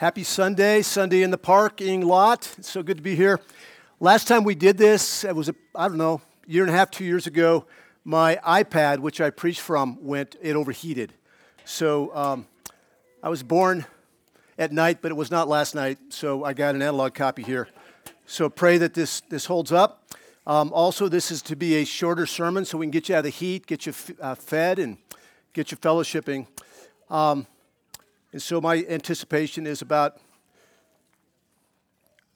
Happy Sunday, Sunday in the parking lot. It's so good to be here. Last time we did this, it was, I don't know, a year and a half, two years ago, my iPad, which I preached from, went, it overheated. So um, I was born at night, but it was not last night, so I got an analog copy here. So pray that this, this holds up. Um, also, this is to be a shorter sermon so we can get you out of the heat, get you f- uh, fed, and get you fellowshipping. Um, and so my anticipation is about,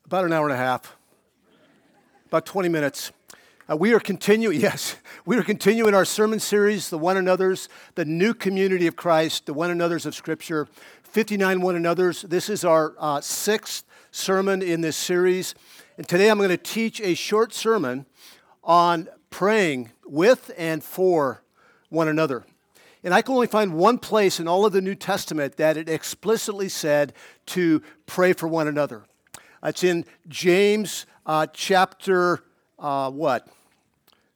about an hour and a half, about 20 minutes. Uh, we are continuing, yes, we are continuing our sermon series, the one another's, the new community of Christ, the one another's of Scripture, 59 one another's. This is our uh, sixth sermon in this series. And today I'm going to teach a short sermon on praying with and for one another. And I can only find one place in all of the New Testament that it explicitly said to pray for one another. It's in James uh, chapter, uh, what?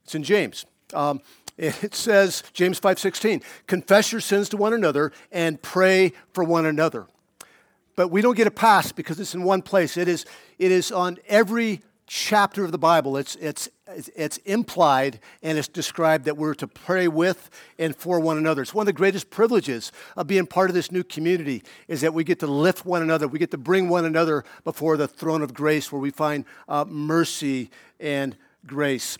It's in James. Um, it says, James 5.16, confess your sins to one another and pray for one another. But we don't get a pass because it's in one place. It is, it is on every chapter of the Bible. It's, it's, it's implied and it's described that we're to pray with and for one another. It's one of the greatest privileges of being part of this new community is that we get to lift one another. We get to bring one another before the throne of grace where we find uh, mercy and grace.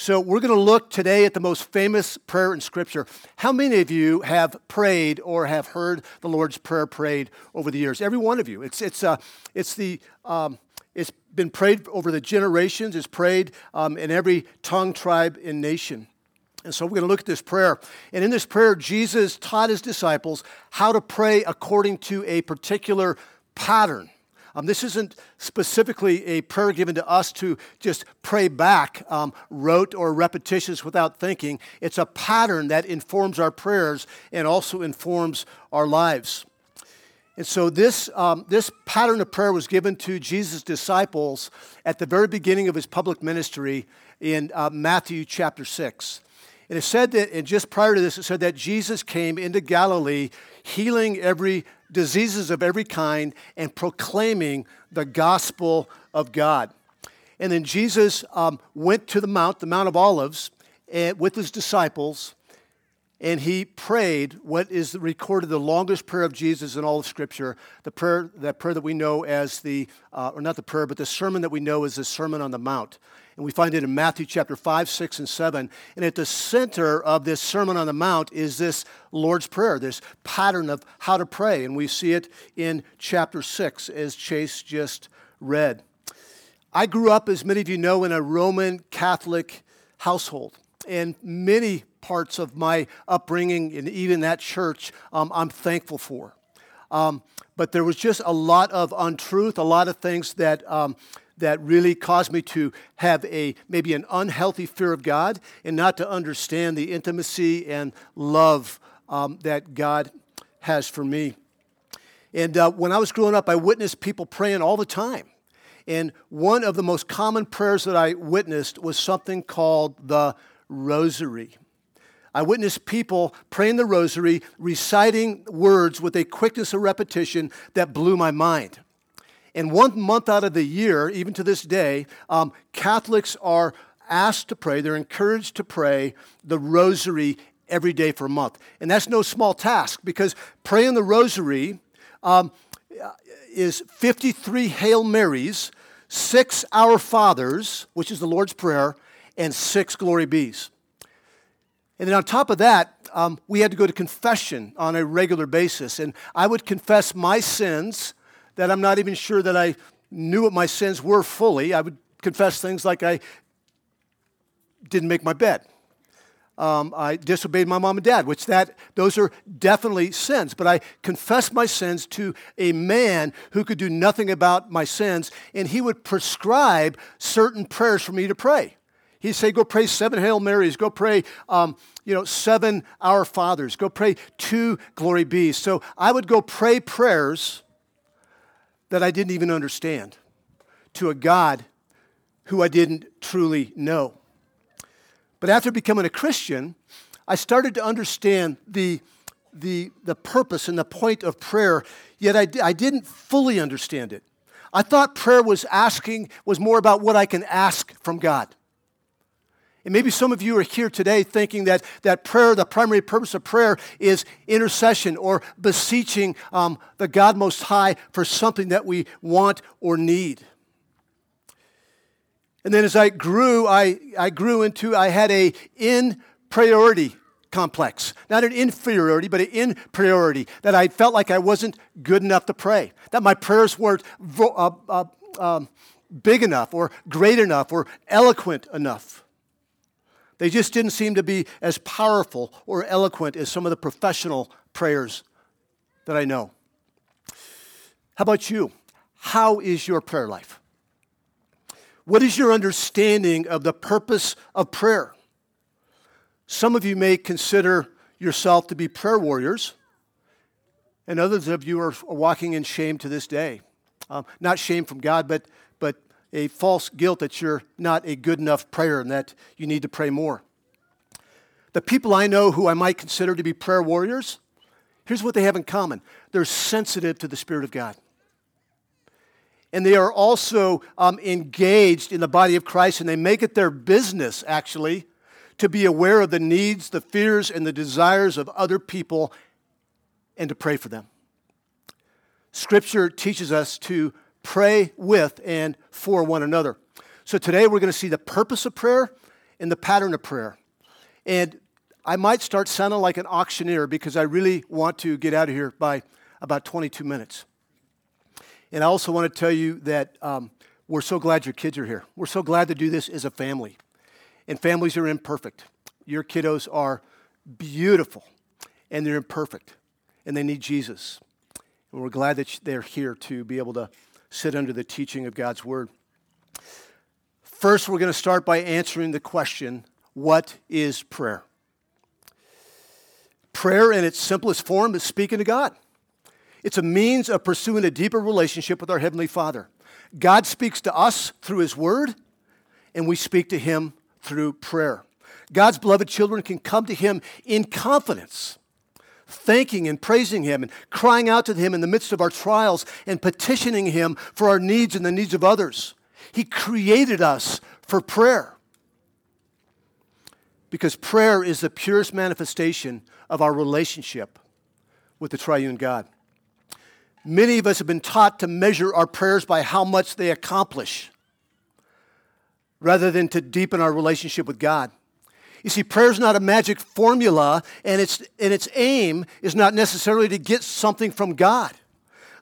So, we're going to look today at the most famous prayer in Scripture. How many of you have prayed or have heard the Lord's Prayer prayed over the years? Every one of you. It's, it's, uh, it's the. Um, been prayed over the generations, it's prayed um, in every tongue, tribe, and nation. And so we're going to look at this prayer. And in this prayer, Jesus taught his disciples how to pray according to a particular pattern. Um, this isn't specifically a prayer given to us to just pray back, um, rote or repetitious without thinking. It's a pattern that informs our prayers and also informs our lives. And so this, um, this pattern of prayer was given to Jesus' disciples at the very beginning of his public ministry in uh, Matthew chapter 6. And it said that, and just prior to this, it said that Jesus came into Galilee healing every diseases of every kind and proclaiming the gospel of God. And then Jesus um, went to the mount, the Mount of Olives, and, with his disciples, and he prayed what is recorded the longest prayer of Jesus in all of Scripture, the prayer, that prayer that we know as the, uh, or not the prayer, but the sermon that we know as the Sermon on the Mount. And we find it in Matthew chapter 5, 6, and 7. And at the center of this Sermon on the Mount is this Lord's Prayer, this pattern of how to pray. And we see it in chapter 6, as Chase just read. I grew up, as many of you know, in a Roman Catholic household. And many parts of my upbringing and even that church um, I'm thankful for. Um, but there was just a lot of untruth, a lot of things that, um, that really caused me to have a maybe an unhealthy fear of God and not to understand the intimacy and love um, that God has for me. And uh, when I was growing up, I witnessed people praying all the time. And one of the most common prayers that I witnessed was something called the rosary. I witnessed people praying the rosary, reciting words with a quickness of repetition that blew my mind. And one month out of the year, even to this day, um, Catholics are asked to pray, they're encouraged to pray the rosary every day for a month. And that's no small task because praying the rosary um, is 53 Hail Marys, six Our Fathers, which is the Lord's Prayer, and six Glory Bes. And then on top of that, um, we had to go to confession on a regular basis. And I would confess my sins that I'm not even sure that I knew what my sins were fully. I would confess things like I didn't make my bed. Um, I disobeyed my mom and dad, which that those are definitely sins. But I confessed my sins to a man who could do nothing about my sins, and he would prescribe certain prayers for me to pray. He'd say, go pray seven Hail Marys, go pray, um, you know, seven Our Fathers, go pray two Glory Bes. So I would go pray prayers that I didn't even understand to a God who I didn't truly know. But after becoming a Christian, I started to understand the the, the purpose and the point of prayer, yet I, I didn't fully understand it. I thought prayer was asking, was more about what I can ask from God. And maybe some of you are here today thinking that, that prayer, the primary purpose of prayer, is intercession or beseeching um, the God Most High for something that we want or need. And then as I grew, I, I grew into, I had a in priority complex. Not an inferiority, but an in priority that I felt like I wasn't good enough to pray, that my prayers weren't uh, uh, um, big enough or great enough or eloquent enough. They just didn't seem to be as powerful or eloquent as some of the professional prayers that I know. How about you? How is your prayer life? What is your understanding of the purpose of prayer? Some of you may consider yourself to be prayer warriors, and others of you are walking in shame to this day. Um, not shame from God, but, a false guilt that you're not a good enough prayer and that you need to pray more. The people I know who I might consider to be prayer warriors, here's what they have in common they're sensitive to the Spirit of God. And they are also um, engaged in the body of Christ, and they make it their business, actually, to be aware of the needs, the fears, and the desires of other people and to pray for them. Scripture teaches us to pray with and for one another. So today we're going to see the purpose of prayer and the pattern of prayer. And I might start sounding like an auctioneer because I really want to get out of here by about 22 minutes. And I also want to tell you that um, we're so glad your kids are here. We're so glad to do this as a family. And families are imperfect. Your kiddos are beautiful, and they're imperfect, and they need Jesus. And we're glad that they're here to be able to sit under the teaching of God's Word. First, we're going to start by answering the question what is prayer? Prayer, in its simplest form, is speaking to God. It's a means of pursuing a deeper relationship with our Heavenly Father. God speaks to us through His Word, and we speak to Him through prayer. God's beloved children can come to Him in confidence, thanking and praising Him and crying out to Him in the midst of our trials and petitioning Him for our needs and the needs of others. He created us for prayer because prayer is the purest manifestation of our relationship with the triune God. Many of us have been taught to measure our prayers by how much they accomplish rather than to deepen our relationship with God. You see, prayer is not a magic formula, and its, and its aim is not necessarily to get something from God.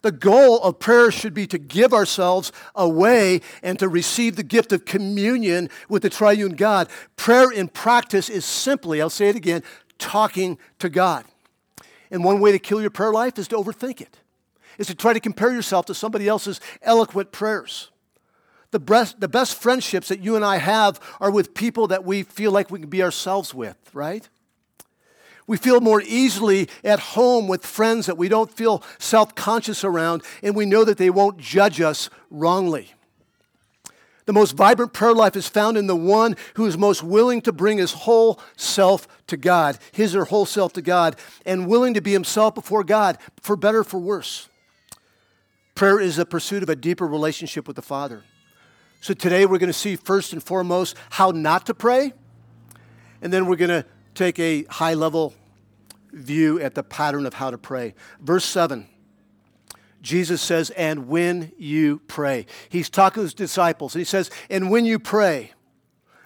The goal of prayer should be to give ourselves away and to receive the gift of communion with the triune God. Prayer in practice is simply, I'll say it again, talking to God. And one way to kill your prayer life is to overthink it, is to try to compare yourself to somebody else's eloquent prayers. The best, the best friendships that you and I have are with people that we feel like we can be ourselves with, right? We feel more easily at home with friends that we don't feel self conscious around, and we know that they won't judge us wrongly. The most vibrant prayer life is found in the one who is most willing to bring his whole self to God, his or whole self to God, and willing to be himself before God, for better, for worse. Prayer is a pursuit of a deeper relationship with the Father. So today we're going to see first and foremost how not to pray, and then we're going to take a high level view at the pattern of how to pray. Verse 7. Jesus says, and when you pray. He's talking to his disciples, and he says, and when you pray,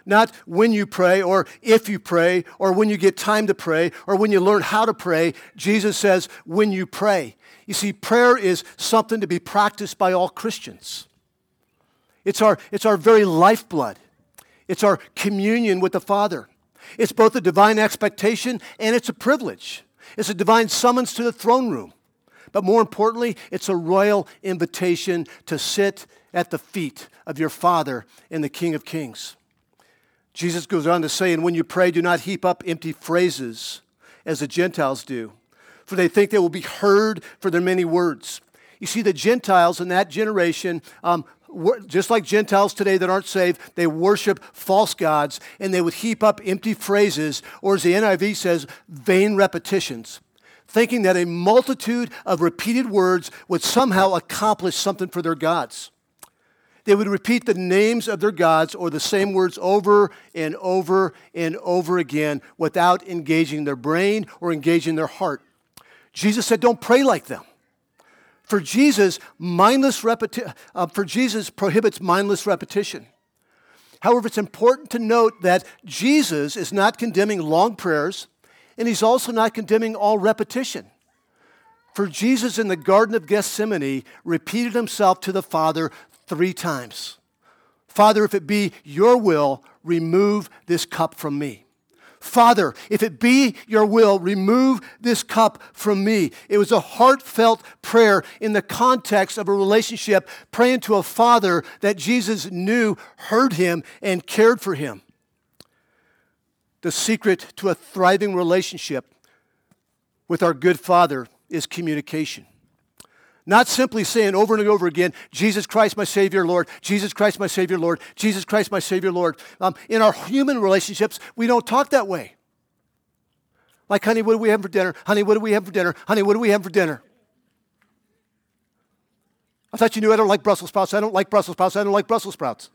not when you pray or if you pray or when you get time to pray or when you learn how to pray. Jesus says, when you pray. You see, prayer is something to be practiced by all Christians. It's our, it's our very lifeblood, it's our communion with the Father. It's both a divine expectation and it's a privilege. It's a divine summons to the throne room. But more importantly, it's a royal invitation to sit at the feet of your Father and the King of Kings. Jesus goes on to say, And when you pray, do not heap up empty phrases as the Gentiles do, for they think they will be heard for their many words. You see, the Gentiles in that generation um, just like Gentiles today that aren't saved, they worship false gods and they would heap up empty phrases, or as the NIV says, vain repetitions. thinking that a multitude of repeated words would somehow accomplish something for their gods. They would repeat the names of their gods or the same words over and over and over again without engaging their brain or engaging their heart. Jesus said, Don't pray like them. For Jesus, mindless repeti- uh, for Jesus prohibits mindless repetition. However, it's important to note that Jesus is not condemning long prayers, and he's also not condemning all repetition. For Jesus in the Garden of Gethsemane repeated himself to the Father three times Father, if it be your will, remove this cup from me. Father, if it be your will, remove this cup from me. It was a heartfelt prayer in the context of a relationship, praying to a father that Jesus knew heard him and cared for him. The secret to a thriving relationship with our good father is communication. Not simply saying over and over again, Jesus Christ, my Savior, Lord, Jesus Christ, my Savior, Lord, Jesus Christ, my Savior, Lord. Um, in our human relationships, we don't talk that way. Like, honey, what do we have for dinner? Honey, what do we have for dinner? Honey, what do we have for dinner? I thought you knew I don't like Brussels sprouts. I don't like Brussels sprouts. I don't like Brussels sprouts.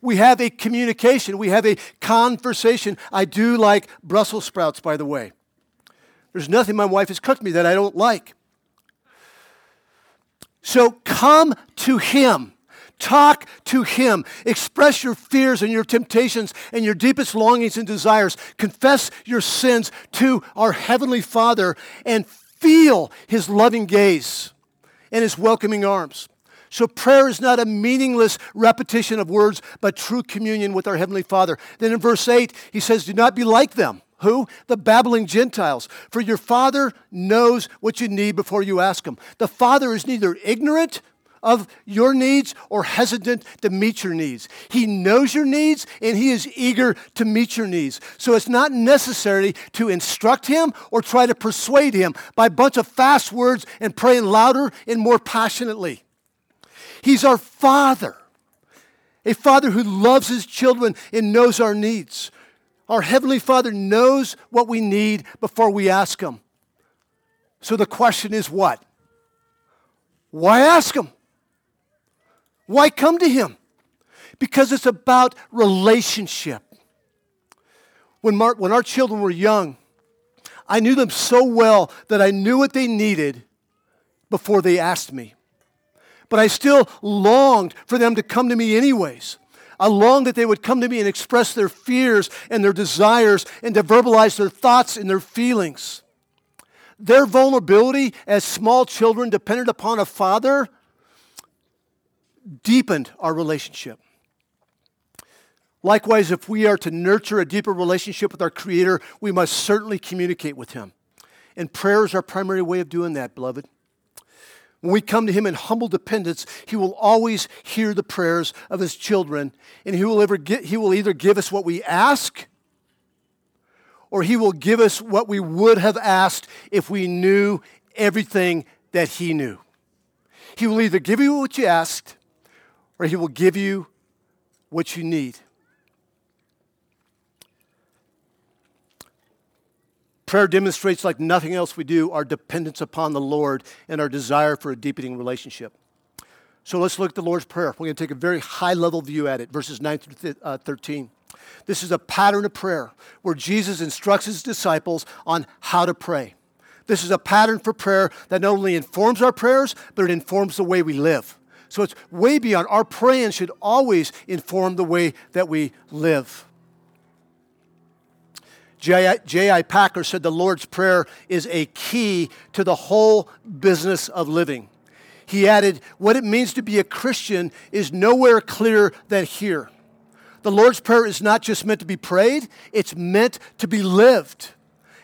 We have a communication. We have a conversation. I do like Brussels sprouts, by the way. There's nothing my wife has cooked me that I don't like. So come to Him. Talk to Him. Express your fears and your temptations and your deepest longings and desires. Confess your sins to our Heavenly Father and feel His loving gaze and His welcoming arms. So, prayer is not a meaningless repetition of words, but true communion with our Heavenly Father. Then in verse 8, he says, Do not be like them. Who? The babbling Gentiles. For your Father knows what you need before you ask Him. The Father is neither ignorant of your needs or hesitant to meet your needs. He knows your needs and He is eager to meet your needs. So it's not necessary to instruct Him or try to persuade Him by a bunch of fast words and praying louder and more passionately. He's our Father, a Father who loves His children and knows our needs. Our Heavenly Father knows what we need before we ask Him. So the question is what? Why ask Him? Why come to Him? Because it's about relationship. When, Mark, when our children were young, I knew them so well that I knew what they needed before they asked me. But I still longed for them to come to me anyways. I long that they would come to me and express their fears and their desires and to verbalize their thoughts and their feelings. Their vulnerability as small children, dependent upon a father, deepened our relationship. Likewise, if we are to nurture a deeper relationship with our Creator, we must certainly communicate with Him. And prayer is our primary way of doing that, beloved. When we come to Him in humble dependence, He will always hear the prayers of His children, and He will, ever get, he will either give us what we ask or He will give us what we would have asked if we knew everything that He knew. He will either give you what you asked or He will give you what you need. Prayer demonstrates, like nothing else we do, our dependence upon the Lord and our desire for a deepening relationship. So let's look at the Lord's Prayer. We're going to take a very high level view at it, verses 9 through uh, 13. This is a pattern of prayer where Jesus instructs his disciples on how to pray. This is a pattern for prayer that not only informs our prayers, but it informs the way we live. So it's way beyond. Our praying should always inform the way that we live. J.I. Packer said the Lord's Prayer is a key to the whole business of living. He added, What it means to be a Christian is nowhere clearer than here. The Lord's Prayer is not just meant to be prayed, it's meant to be lived.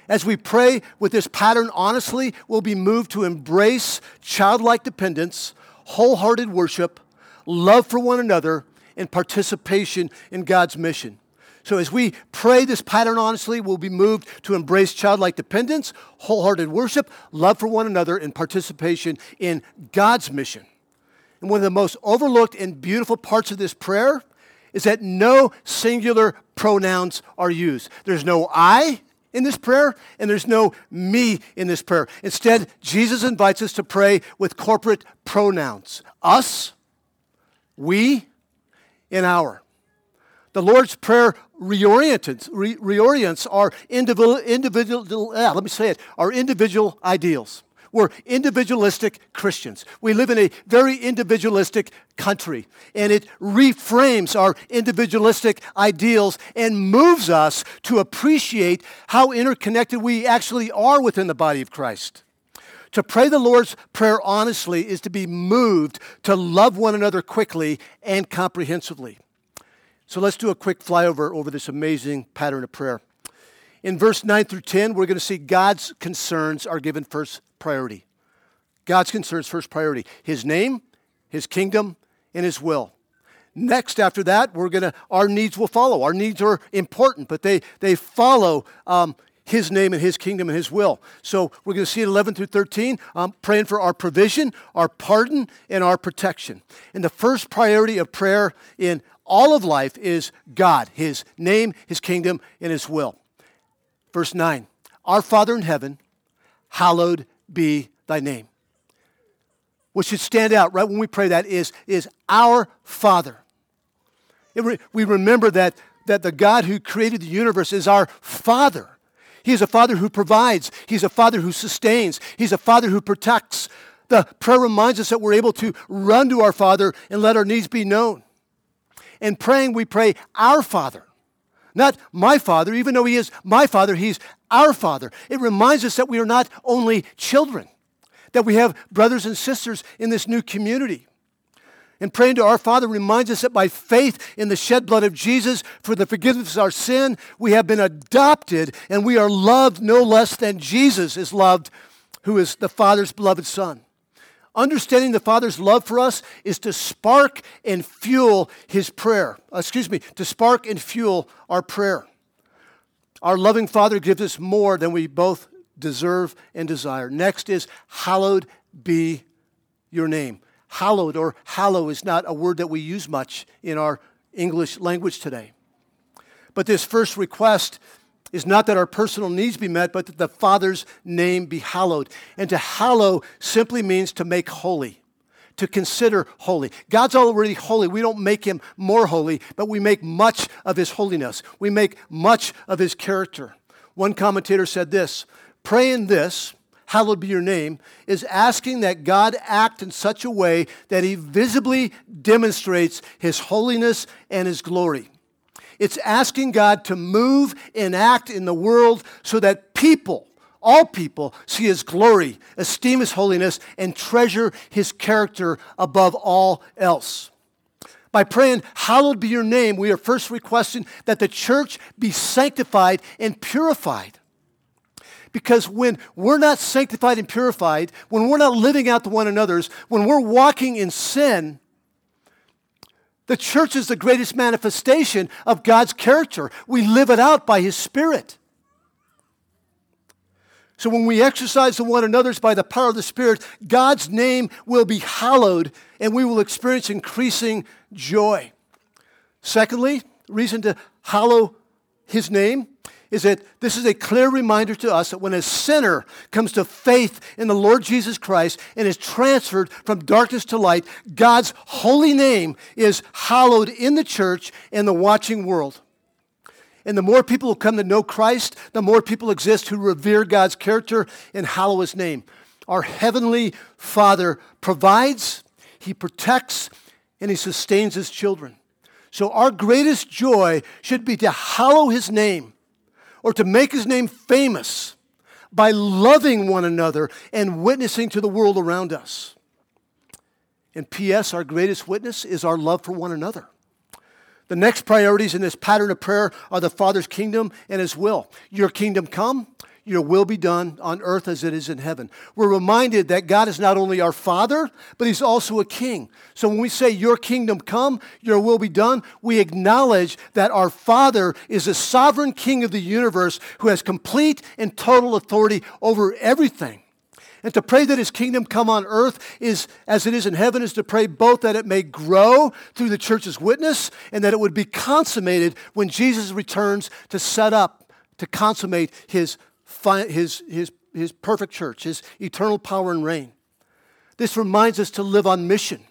As we pray with this pattern honestly, we'll be moved to embrace childlike dependence, wholehearted worship, love for one another, and participation in God's mission. So as we pray this pattern honestly, we'll be moved to embrace childlike dependence, wholehearted worship, love for one another, and participation in God's mission. And one of the most overlooked and beautiful parts of this prayer is that no singular pronouns are used. There's no I in this prayer, and there's no me in this prayer. Instead, Jesus invites us to pray with corporate pronouns us, we, and our. The Lord's Prayer reorients, re- reorients our individual, individual ah, let me say it, our individual ideals. We're individualistic Christians. We live in a very individualistic country, and it reframes our individualistic ideals and moves us to appreciate how interconnected we actually are within the body of Christ. To pray the Lord's Prayer honestly is to be moved to love one another quickly and comprehensively. So let's do a quick flyover over this amazing pattern of prayer. In verse 9 through 10, we're going to see God's concerns are given first priority. God's concerns first priority. His name, his kingdom, and his will. Next, after that, we're gonna our needs will follow. Our needs are important, but they they follow um, his name and his kingdom and his will. So we're going to see it 11 through 13, um, praying for our provision, our pardon, and our protection. And the first priority of prayer in all of life is God, his name, his kingdom, and his will. Verse 9 Our Father in heaven, hallowed be thy name. What should stand out right when we pray that is, is our Father. Re, we remember that, that the God who created the universe is our Father. He is a Father who provides, He's a Father who sustains, He's a Father who protects. The prayer reminds us that we're able to run to our Father and let our needs be known. In praying, we pray, Our Father. Not my Father, even though He is my Father, He's our Father. It reminds us that we are not only children, that we have brothers and sisters in this new community. And praying to our Father reminds us that by faith in the shed blood of Jesus for the forgiveness of our sin, we have been adopted and we are loved no less than Jesus is loved, who is the Father's beloved Son. Understanding the Father's love for us is to spark and fuel His prayer. Uh, excuse me, to spark and fuel our prayer. Our loving Father gives us more than we both deserve and desire. Next is, hallowed be your name. Hallowed or hallow is not a word that we use much in our English language today. But this first request is not that our personal needs be met, but that the Father's name be hallowed. And to hallow simply means to make holy to consider holy. God's already holy. We don't make him more holy, but we make much of his holiness. We make much of his character. One commentator said this Praying this, hallowed be your name, is asking that God act in such a way that he visibly demonstrates his holiness and his glory. It's asking God to move and act in the world so that people all people see his glory, esteem his holiness, and treasure his character above all else. By praying, Hallowed be your name, we are first requesting that the church be sanctified and purified. Because when we're not sanctified and purified, when we're not living out to one another's, when we're walking in sin, the church is the greatest manifestation of God's character. We live it out by His Spirit. So when we exercise the one another's by the power of the Spirit, God's name will be hallowed and we will experience increasing joy. Secondly, reason to hallow his name is that this is a clear reminder to us that when a sinner comes to faith in the Lord Jesus Christ and is transferred from darkness to light, God's holy name is hallowed in the church and the watching world. And the more people who come to know Christ, the more people exist who revere God's character and hallow his name. Our heavenly Father provides, he protects, and he sustains his children. So our greatest joy should be to hallow his name or to make his name famous by loving one another and witnessing to the world around us. And P.S., our greatest witness is our love for one another. The next priorities in this pattern of prayer are the Father's kingdom and His will. Your kingdom come, your will be done on earth as it is in heaven. We're reminded that God is not only our Father, but He's also a King. So when we say, Your kingdom come, your will be done, we acknowledge that our Father is a sovereign King of the universe who has complete and total authority over everything. And to pray that his kingdom come on earth is as it is in heaven, is to pray both that it may grow through the church's witness and that it would be consummated when Jesus returns to set up to consummate his, his, his, his perfect church, his eternal power and reign. This reminds us to live on mission,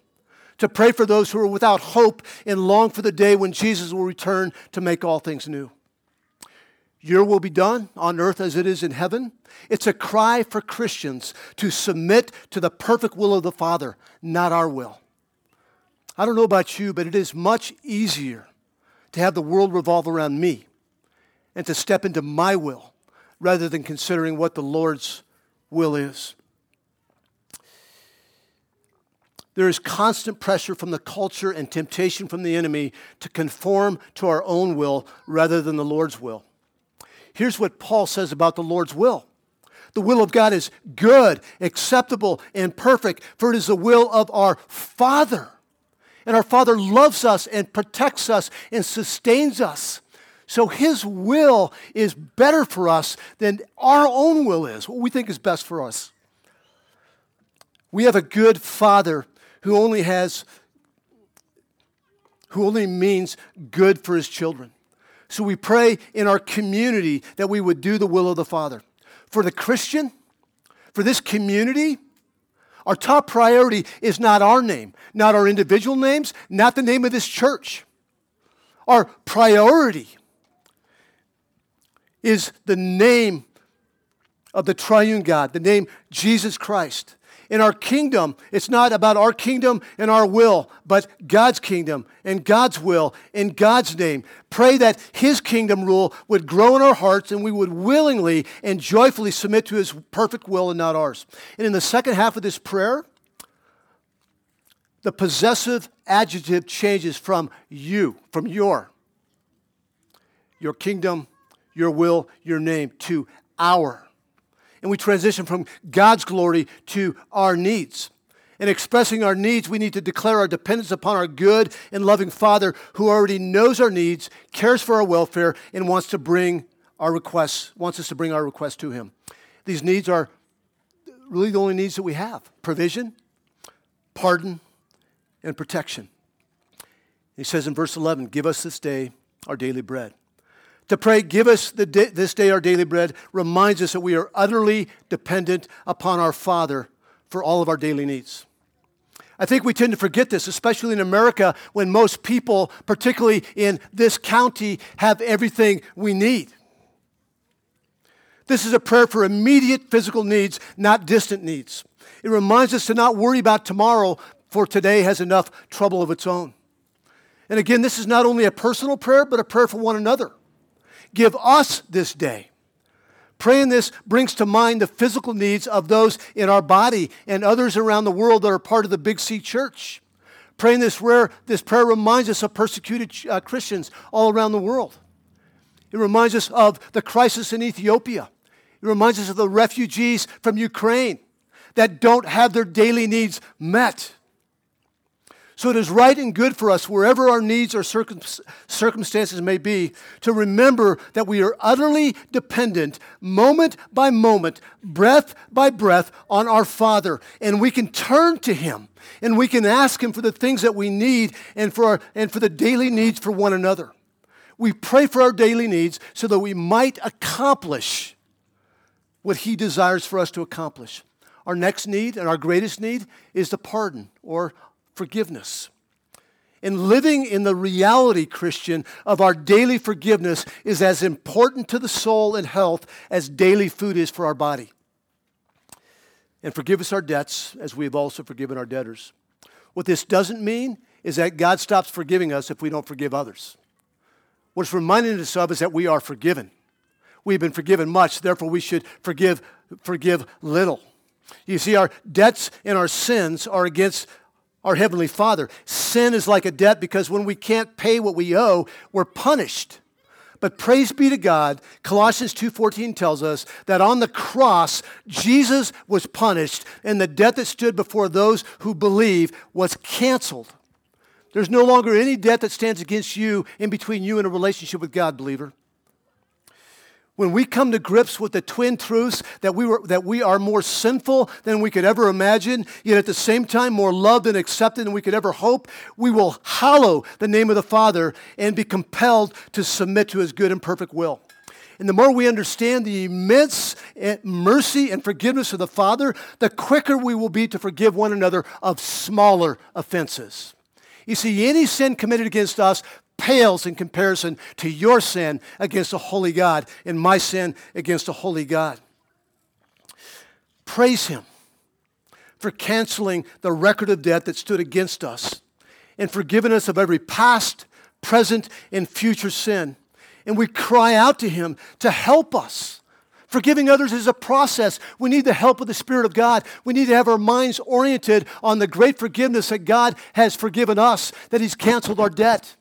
to pray for those who are without hope and long for the day when Jesus will return to make all things new. Your will be done on earth as it is in heaven. It's a cry for Christians to submit to the perfect will of the Father, not our will. I don't know about you, but it is much easier to have the world revolve around me and to step into my will rather than considering what the Lord's will is. There is constant pressure from the culture and temptation from the enemy to conform to our own will rather than the Lord's will. Here's what Paul says about the Lord's will the will of God is good, acceptable, and perfect, for it is the will of our Father. And our Father loves us and protects us and sustains us. So His will is better for us than our own will is, what we think is best for us. We have a good Father who only has, who only means good for His children. So we pray in our community that we would do the will of the Father. For the Christian, for this community, our top priority is not our name, not our individual names, not the name of this church. Our priority is the name of the triune God, the name Jesus Christ. In our kingdom, it's not about our kingdom and our will, but God's kingdom and God's will in God's name. Pray that His kingdom rule would grow in our hearts and we would willingly and joyfully submit to His perfect will and not ours. And in the second half of this prayer, the possessive adjective changes from you, from your, your kingdom, your will, your name, to our and we transition from God's glory to our needs. In expressing our needs, we need to declare our dependence upon our good and loving Father who already knows our needs, cares for our welfare, and wants to bring our requests, wants us to bring our requests to Him. These needs are really the only needs that we have provision, pardon, and protection. He says in verse 11, Give us this day our daily bread. To pray, give us day, this day our daily bread, reminds us that we are utterly dependent upon our Father for all of our daily needs. I think we tend to forget this, especially in America, when most people, particularly in this county, have everything we need. This is a prayer for immediate physical needs, not distant needs. It reminds us to not worry about tomorrow, for today has enough trouble of its own. And again, this is not only a personal prayer, but a prayer for one another. Give us this day. Praying this brings to mind the physical needs of those in our body and others around the world that are part of the Big C church. Praying this, rare, this prayer reminds us of persecuted uh, Christians all around the world. It reminds us of the crisis in Ethiopia. It reminds us of the refugees from Ukraine that don't have their daily needs met. So it is right and good for us, wherever our needs or circum- circumstances may be, to remember that we are utterly dependent, moment by moment, breath by breath, on our Father. And we can turn to Him and we can ask Him for the things that we need and for, our, and for the daily needs for one another. We pray for our daily needs so that we might accomplish what He desires for us to accomplish. Our next need and our greatest need is the pardon or forgiveness. And living in the reality, Christian, of our daily forgiveness is as important to the soul and health as daily food is for our body. And forgive us our debts as we have also forgiven our debtors. What this doesn't mean is that God stops forgiving us if we don't forgive others. What it's reminding us of is that we are forgiven. We've been forgiven much, therefore we should forgive, forgive little. You see, our debts and our sins are against our Heavenly Father. Sin is like a debt because when we can't pay what we owe, we're punished. But praise be to God, Colossians 2:14 tells us that on the cross Jesus was punished and the debt that stood before those who believe was canceled. There's no longer any debt that stands against you in between you and a relationship with God, believer when we come to grips with the twin truths that we, were, that we are more sinful than we could ever imagine, yet at the same time more loved and accepted than we could ever hope, we will hallow the name of the Father and be compelled to submit to his good and perfect will. And the more we understand the immense eh, mercy and forgiveness of the Father, the quicker we will be to forgive one another of smaller offenses. You see, any sin committed against us pales in comparison to your sin against a holy God and my sin against a holy God. Praise Him for canceling the record of debt that stood against us and forgiving us of every past, present, and future sin. And we cry out to Him to help us. Forgiving others is a process. We need the help of the Spirit of God. We need to have our minds oriented on the great forgiveness that God has forgiven us, that He's canceled our debt.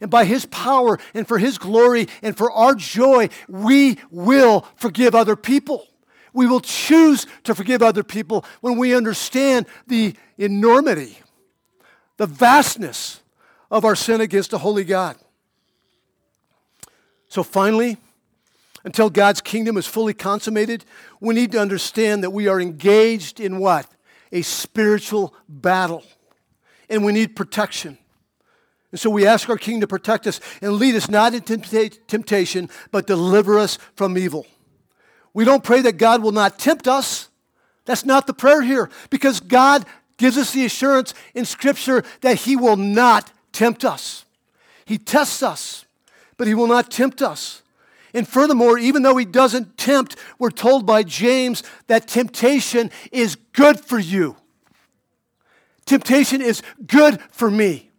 And by His power and for His glory and for our joy, we will forgive other people. We will choose to forgive other people when we understand the enormity, the vastness of our sin against a holy God. So finally, until God's kingdom is fully consummated, we need to understand that we are engaged in what? A spiritual battle. And we need protection. And so we ask our King to protect us and lead us not into temptation, but deliver us from evil. We don't pray that God will not tempt us. That's not the prayer here, because God gives us the assurance in Scripture that He will not tempt us. He tests us, but He will not tempt us. And furthermore, even though He doesn't tempt, we're told by James that temptation is good for you. Temptation is good for me.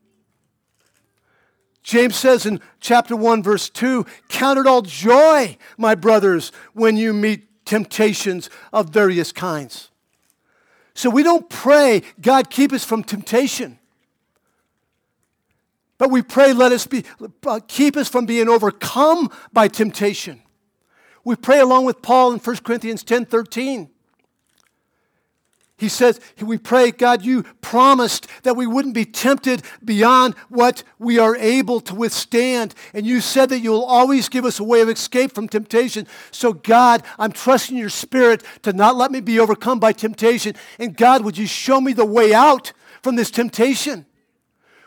James says in chapter 1, verse 2 Count it all joy, my brothers, when you meet temptations of various kinds. So we don't pray, God, keep us from temptation. But we pray, let us be, uh, keep us from being overcome by temptation. We pray along with Paul in 1 Corinthians 10 13. He says, We pray, God, you promised that we wouldn't be tempted beyond what we are able to withstand. And you said that you'll always give us a way of escape from temptation. So, God, I'm trusting your spirit to not let me be overcome by temptation. And, God, would you show me the way out from this temptation?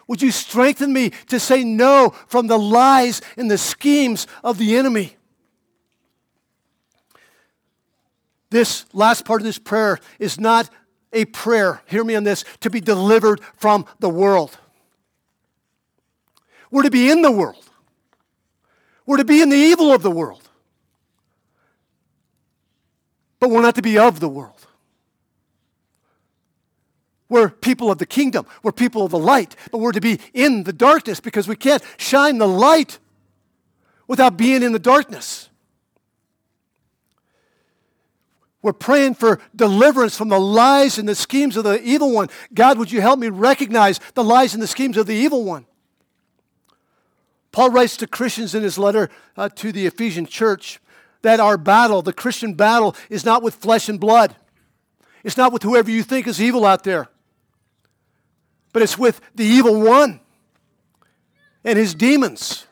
Would you strengthen me to say no from the lies and the schemes of the enemy? This last part of this prayer is not a prayer, hear me on this, to be delivered from the world. We're to be in the world. We're to be in the evil of the world. But we're not to be of the world. We're people of the kingdom. We're people of the light. But we're to be in the darkness because we can't shine the light without being in the darkness. We're praying for deliverance from the lies and the schemes of the evil one. God, would you help me recognize the lies and the schemes of the evil one? Paul writes to Christians in his letter uh, to the Ephesian church that our battle, the Christian battle, is not with flesh and blood. It's not with whoever you think is evil out there, but it's with the evil one and his demons.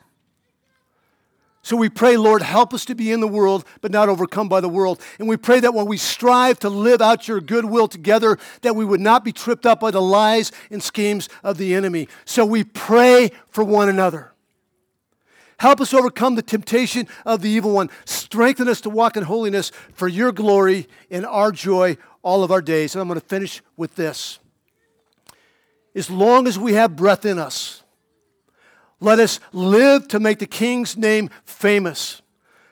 So we pray, Lord, help us to be in the world, but not overcome by the world. And we pray that when we strive to live out your goodwill together, that we would not be tripped up by the lies and schemes of the enemy. So we pray for one another. Help us overcome the temptation of the evil one. Strengthen us to walk in holiness for your glory and our joy all of our days. And I'm going to finish with this. As long as we have breath in us, let us live to make the King's name famous,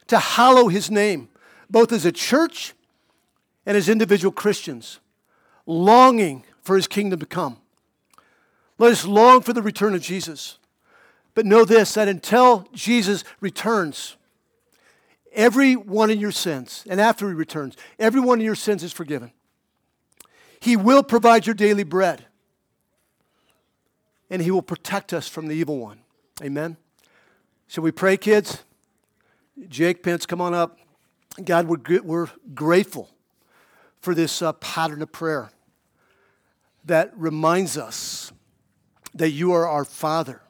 to hallow his name, both as a church and as individual Christians, longing for his kingdom to come. Let us long for the return of Jesus. But know this that until Jesus returns, every one of your sins, and after he returns, every one of your sins is forgiven. He will provide your daily bread, and he will protect us from the evil one. Amen. Shall we pray, kids? Jake Pence, come on up. God, we're, we're grateful for this uh, pattern of prayer that reminds us that you are our Father,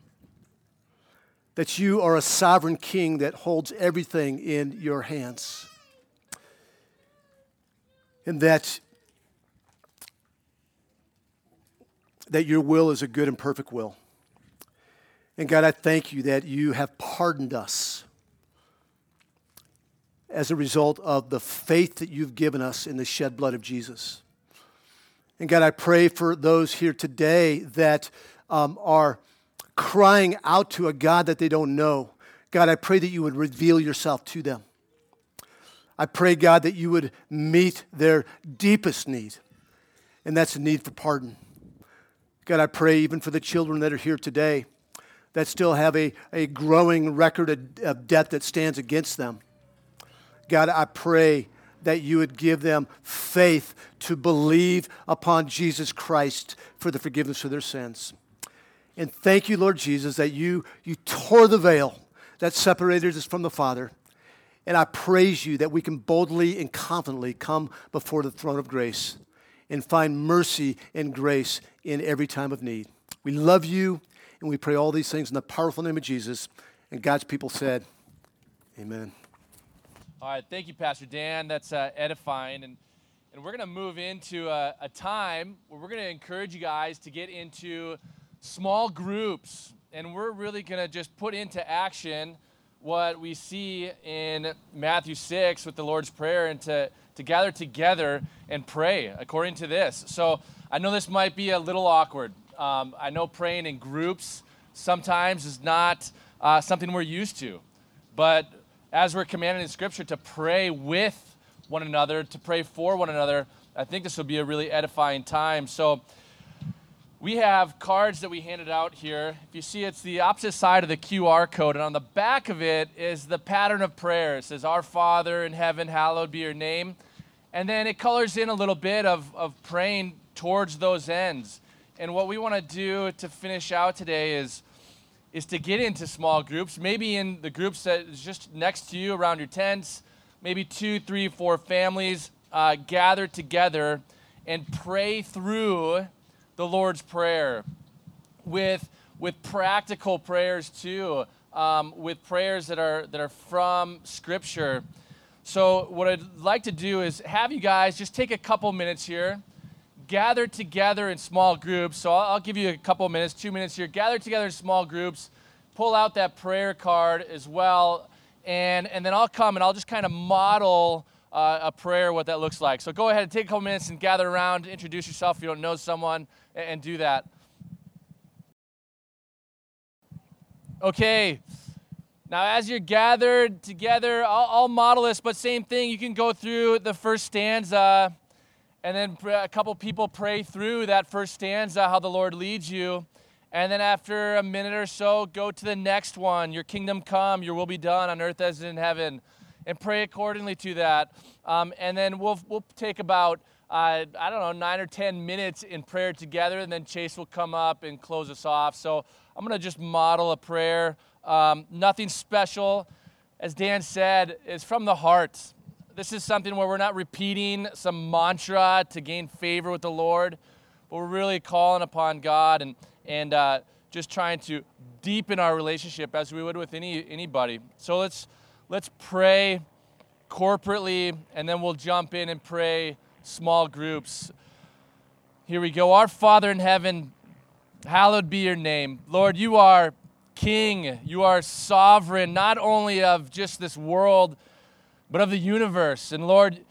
that you are a sovereign King that holds everything in your hands, and that, that your will is a good and perfect will. And God, I thank you that you have pardoned us. as a result of the faith that you've given us in the shed blood of Jesus. And God, I pray for those here today that um, are crying out to a God that they don't know. God, I pray that you would reveal yourself to them. I pray, God, that you would meet their deepest need, and that's a need for pardon. God, I pray even for the children that are here today that still have a, a growing record of, of debt that stands against them. God, I pray that you would give them faith to believe upon Jesus Christ for the forgiveness of their sins. And thank you, Lord Jesus, that you, you tore the veil that separated us from the Father. And I praise you that we can boldly and confidently come before the throne of grace and find mercy and grace in every time of need. We love you, and we pray all these things in the powerful name of Jesus. And God's people said, Amen. All right, thank you, Pastor Dan. That's uh, edifying. And, and we're going to move into a, a time where we're going to encourage you guys to get into small groups. And we're really going to just put into action what we see in Matthew 6 with the Lord's Prayer and to, to gather together and pray according to this. So I know this might be a little awkward. Um, I know praying in groups sometimes is not uh, something we're used to. But as we're commanded in Scripture to pray with one another, to pray for one another, I think this will be a really edifying time. So, we have cards that we handed out here. If you see, it's the opposite side of the QR code, and on the back of it is the pattern of prayer. It says, Our Father in heaven, hallowed be your name. And then it colors in a little bit of, of praying towards those ends. And what we want to do to finish out today is is to get into small groups, maybe in the groups that is just next to you around your tents, maybe two, three, four families uh, gather together and pray through the Lord's Prayer with, with practical prayers too, um, with prayers that are, that are from Scripture. So, what I'd like to do is have you guys just take a couple minutes here gather together in small groups. So I'll, I'll give you a couple minutes, two minutes here. Gather together in small groups. Pull out that prayer card as well. And, and then I'll come and I'll just kind of model uh, a prayer, what that looks like. So go ahead and take a couple minutes and gather around, introduce yourself if you don't know someone, and, and do that. Okay. Now, as you're gathered together, I'll, I'll, model this, but same thing. You can go through the first stanza and then a couple people pray through that first stanza, how the Lord leads you. And then after a minute or so, go to the next one. Your kingdom come, your will be done on earth as in heaven. And pray accordingly to that. Um, and then we'll, we'll take about, uh, I don't know, nine or 10 minutes in prayer together. And then Chase will come up and close us off. So I'm going to just model a prayer. Um, nothing special. As Dan said, it's from the heart. This is something where we're not repeating some mantra to gain favor with the Lord, but we're really calling upon God and, and uh, just trying to deepen our relationship as we would with any, anybody. So let's, let's pray corporately, and then we'll jump in and pray small groups. Here we go. Our Father in heaven, hallowed be your name. Lord, you are king, you are sovereign, not only of just this world but of the universe. And Lord,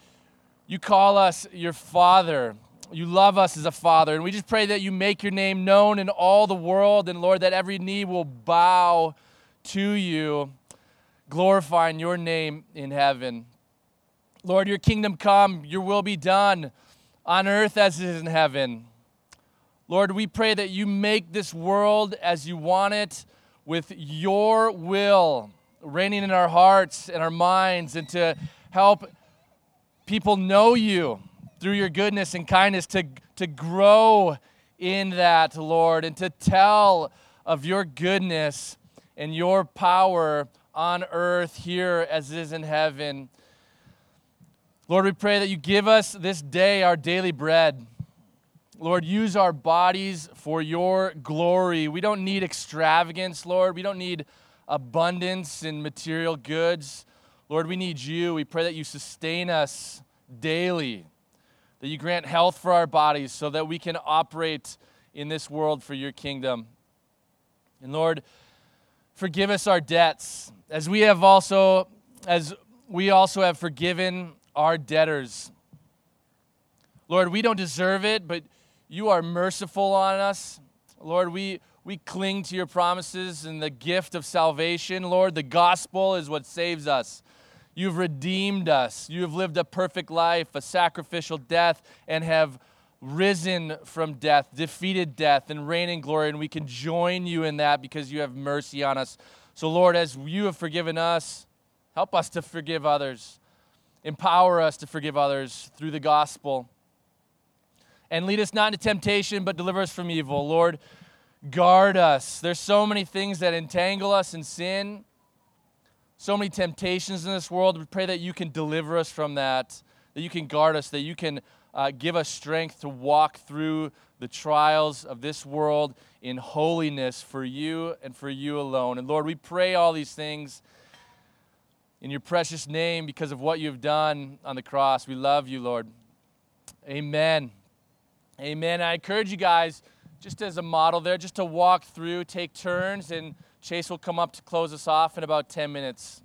you call us your Father. You love us as a Father. And we just pray that you make your name known in all the world. And Lord, that every knee will bow to you, glorifying your name in heaven. Lord, your kingdom come, your will be done on earth as it is in heaven. Lord, we pray that you make this world as you want it with your will reigning in our hearts and our minds and to help people know you through your goodness and kindness, to, to grow in that, Lord, and to tell of your goodness and your power on earth here as it is in heaven. Lord, we pray that you give us this day our daily bread. Lord, use our bodies for your glory. We don't need extravagance, Lord. We don't need abundance in material goods. Lord, we need you. We pray that you sustain us daily, that you grant health for our bodies so that we can operate in this world for your kingdom. And Lord, forgive us our debts as we have also, as we also have forgiven our debtors. Lord, we don't deserve it, but you are merciful on us. Lord, we, we cling to your promises and the gift of salvation. Lord, the gospel is what saves us. You've redeemed us. You have lived a perfect life, a sacrificial death, and have risen from death, defeated death, and reign in glory. And we can join you in that because you have mercy on us. So, Lord, as you have forgiven us, help us to forgive others. Empower us to forgive others through the gospel. And lead us not into temptation, but deliver us from evil. Lord, guard us. There's so many things that entangle us in sin, so many temptations in this world. We pray that you can deliver us from that, that you can guard us, that you can uh, give us strength to walk through the trials of this world in holiness for you and for you alone. And Lord, we pray all these things in your precious name because of what you've done on the cross. We love you, Lord. Amen. Amen. I encourage you guys, just as a model there, just to walk through, take turns, and Chase will come up to close us off in about 10 minutes.